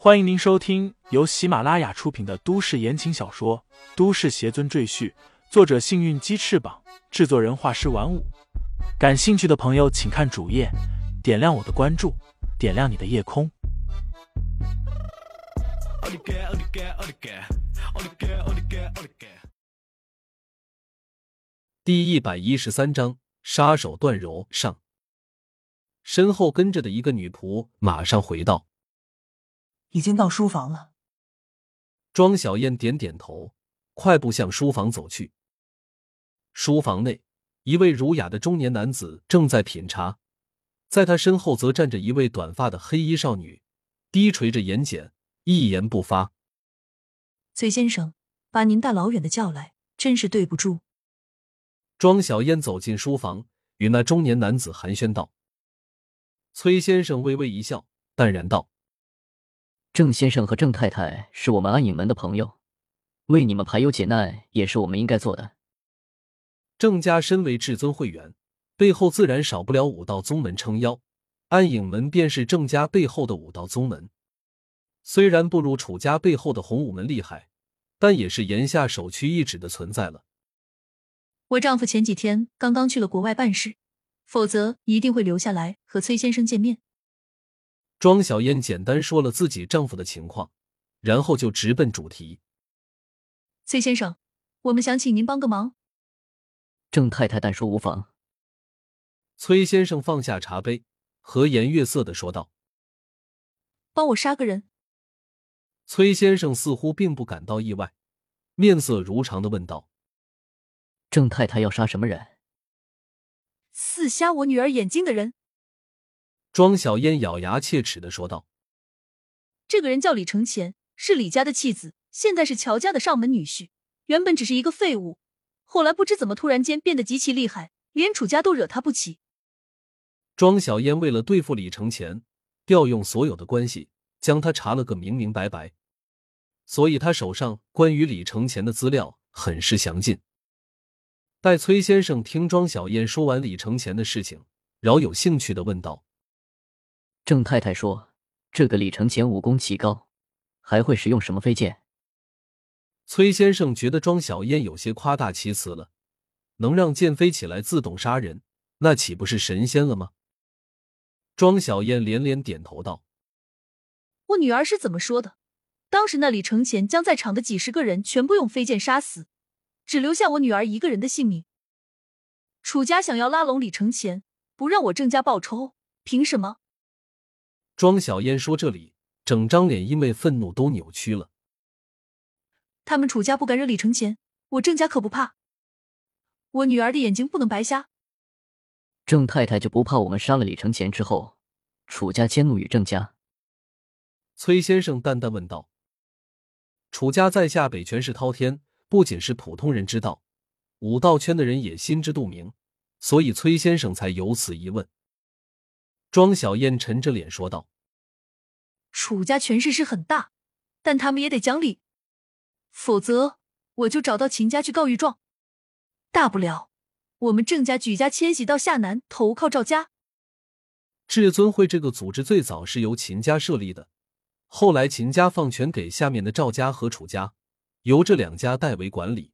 欢迎您收听由喜马拉雅出品的都市言情小说《都市邪尊赘婿》，作者：幸运鸡翅膀，制作人：画师玩五。感兴趣的朋友，请看主页，点亮我的关注，点亮你的夜空。第一百一十三章，杀手段柔上。身后跟着的一个女仆马上回道。已经到书房了。庄小燕点点头，快步向书房走去。书房内，一位儒雅的中年男子正在品茶，在他身后则站着一位短发的黑衣少女，低垂着眼睑，一言不发。崔先生，把您大老远的叫来，真是对不住。庄小燕走进书房，与那中年男子寒暄道：“崔先生微微一笑，淡然道。”郑先生和郑太太是我们暗影门的朋友，为你们排忧解难也是我们应该做的。郑家身为至尊会员，背后自然少不了武道宗门撑腰，暗影门便是郑家背后的武道宗门。虽然不如楚家背后的洪武门厉害，但也是言下首屈一指的存在了。我丈夫前几天刚刚去了国外办事，否则一定会留下来和崔先生见面。庄小燕简单说了自己丈夫的情况，然后就直奔主题。崔先生，我们想请您帮个忙。郑太太但说无妨。崔先生放下茶杯，和颜悦色的说道：“帮我杀个人。”崔先生似乎并不感到意外，面色如常的问道：“郑太太要杀什么人？”刺瞎我女儿眼睛的人。庄小燕咬牙切齿的说道：“这个人叫李承前，是李家的弃子，现在是乔家的上门女婿。原本只是一个废物，后来不知怎么突然间变得极其厉害，连楚家都惹他不起。”庄小燕为了对付李承前，调用所有的关系，将他查了个明明白白，所以他手上关于李承前的资料很是详尽。待崔先生听庄小燕说完李承前的事情，饶有兴趣的问道。郑太太说：“这个李承前武功奇高，还会使用什么飞剑？”崔先生觉得庄小燕有些夸大其词了。能让剑飞起来自动杀人，那岂不是神仙了吗？庄小燕连连点头道：“我女儿是怎么说的？当时那李承前将在场的几十个人全部用飞剑杀死，只留下我女儿一个人的性命。楚家想要拉拢李承前，不让我郑家报仇，凭什么？”庄小燕说：“这里，整张脸因为愤怒都扭曲了。他们楚家不敢惹李承前，我郑家可不怕。我女儿的眼睛不能白瞎。郑太太就不怕我们杀了李承前之后，楚家迁怒于郑家？”崔先生淡淡问道。楚家在下北权势滔天，不仅是普通人知道，武道圈的人也心知肚明，所以崔先生才有此一问。庄小燕沉着脸说道：“楚家权势是很大，但他们也得讲理，否则我就找到秦家去告御状。大不了我们郑家举家迁徙到下南，投靠赵家。至尊会这个组织最早是由秦家设立的，后来秦家放权给下面的赵家和楚家，由这两家代为管理。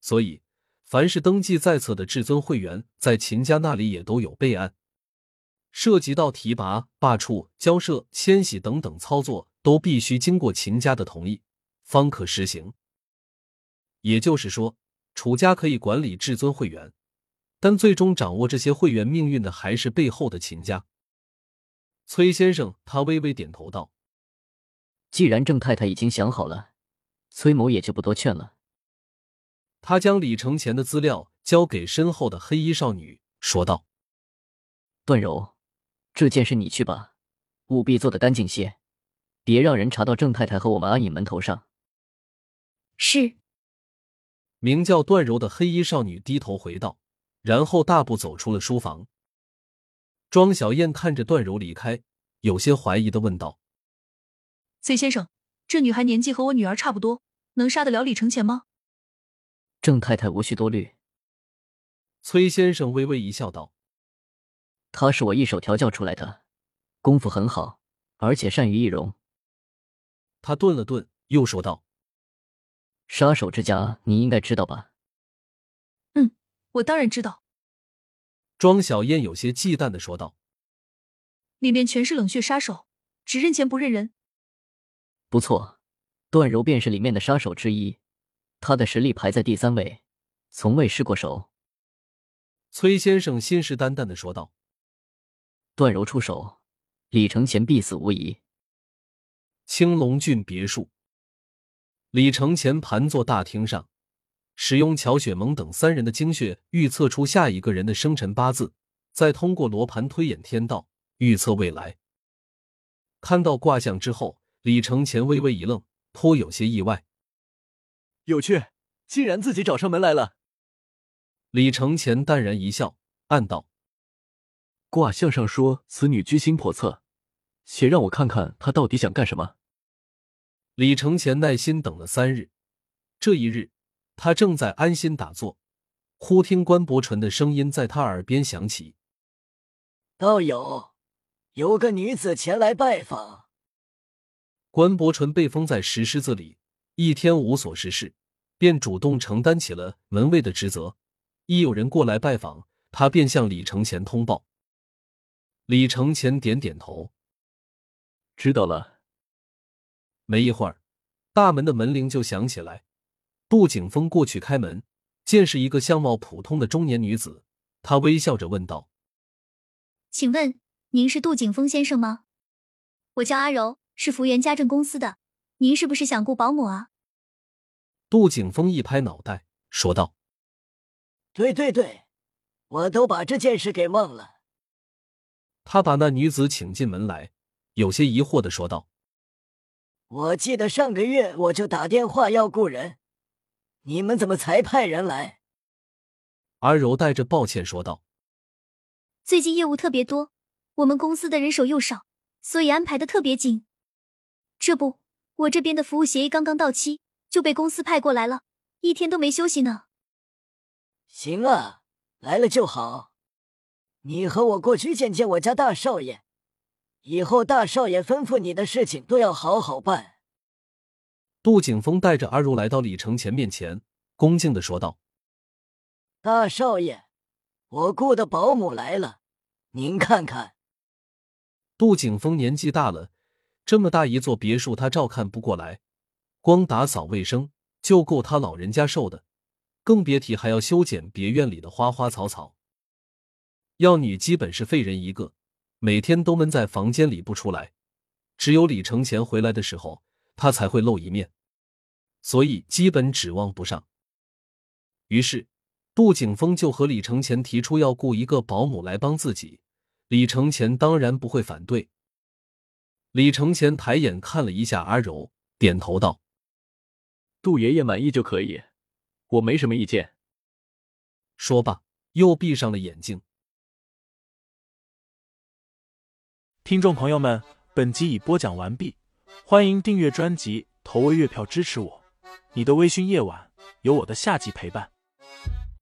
所以，凡是登记在册的至尊会员，在秦家那里也都有备案。”涉及到提拔、罢黜、交涉、迁徙等等操作，都必须经过秦家的同意，方可实行。也就是说，楚家可以管理至尊会员，但最终掌握这些会员命运的还是背后的秦家。崔先生，他微微点头道：“既然郑太太已经想好了，崔某也就不多劝了。”他将李承前的资料交给身后的黑衣少女，说道：“段柔。”这件事你去吧，务必做得干净些，别让人查到郑太太和我们阿影门头上。是。名叫段柔的黑衣少女低头回道，然后大步走出了书房。庄小燕看着段柔离开，有些怀疑的问道：“崔先生，这女孩年纪和我女儿差不多，能杀得了李承前吗？”郑太太无需多虑。崔先生微微一笑，道。他是我一手调教出来的，功夫很好，而且善于易容，他顿了顿，又说道：“杀手之家，你应该知道吧？”“嗯，我当然知道。”庄小燕有些忌惮的说道：“里面全是冷血杀手，只认钱不认人。”“不错，段柔便是里面的杀手之一，他的实力排在第三位，从未失过手。”崔先生信誓旦旦的说道：“段柔出手，李承前必死无疑。”青龙郡别墅，李承前盘坐大厅上，使用乔雪萌等三人的精血预测出下一个人的生辰八字，再通过罗盘推演天道，预测未来。看到卦象之后，李承前微微一愣，颇有些意外。有趣，竟然自己找上门来了。李承前淡然一笑，暗道：“卦象上说此女居心叵测，且让我看看她到底想干什么。”李承前耐心等了三日，这一日，他正在安心打坐，忽听关伯淳的声音在他耳边响起：“道友，有个女子前来拜访。”关伯淳被封在石狮子里，一天无所事事，便主动承担起了门卫的职责。一有人过来拜访，他便向李承前通报。李承前点点头，知道了。没一会儿，大门的门铃就响起来。杜景峰过去开门，见是一个相貌普通的中年女子，他微笑着问道：“请问您是杜景峰先生吗？我叫阿柔，是福源家政公司的。您是不是想雇保姆啊？”杜景峰一拍脑袋，说道。对对对，我都把这件事给忘了。他把那女子请进门来，有些疑惑的说道：“我记得上个月我就打电话要雇人，你们怎么才派人来？”阿柔带着抱歉说道：“最近业务特别多，我们公司的人手又少，所以安排的特别紧。这不，我这边的服务协议刚刚到期，就被公司派过来了，一天都没休息呢。”行啊，来了就好。你和我过去见见我家大少爷，以后大少爷吩咐你的事情都要好好办。杜景峰带着阿如来到李承前面前，恭敬的说道：“大少爷，我雇的保姆来了，您看看。”杜景峰年纪大了，这么大一座别墅他照看不过来，光打扫卫生就够他老人家受的。更别提还要修剪别院里的花花草草，药女基本是废人一个，每天都闷在房间里不出来，只有李承前回来的时候，她才会露一面，所以基本指望不上。于是，杜景峰就和李承前提出要雇一个保姆来帮自己，李承前当然不会反对。李承前抬眼看了一下阿柔，点头道：“杜爷爷满意就可以。”我没什么意见。说罢，又闭上了眼睛。听众朋友们，本集已播讲完毕，欢迎订阅专辑，投喂月票支持我。你的微醺夜晚，有我的下集陪伴。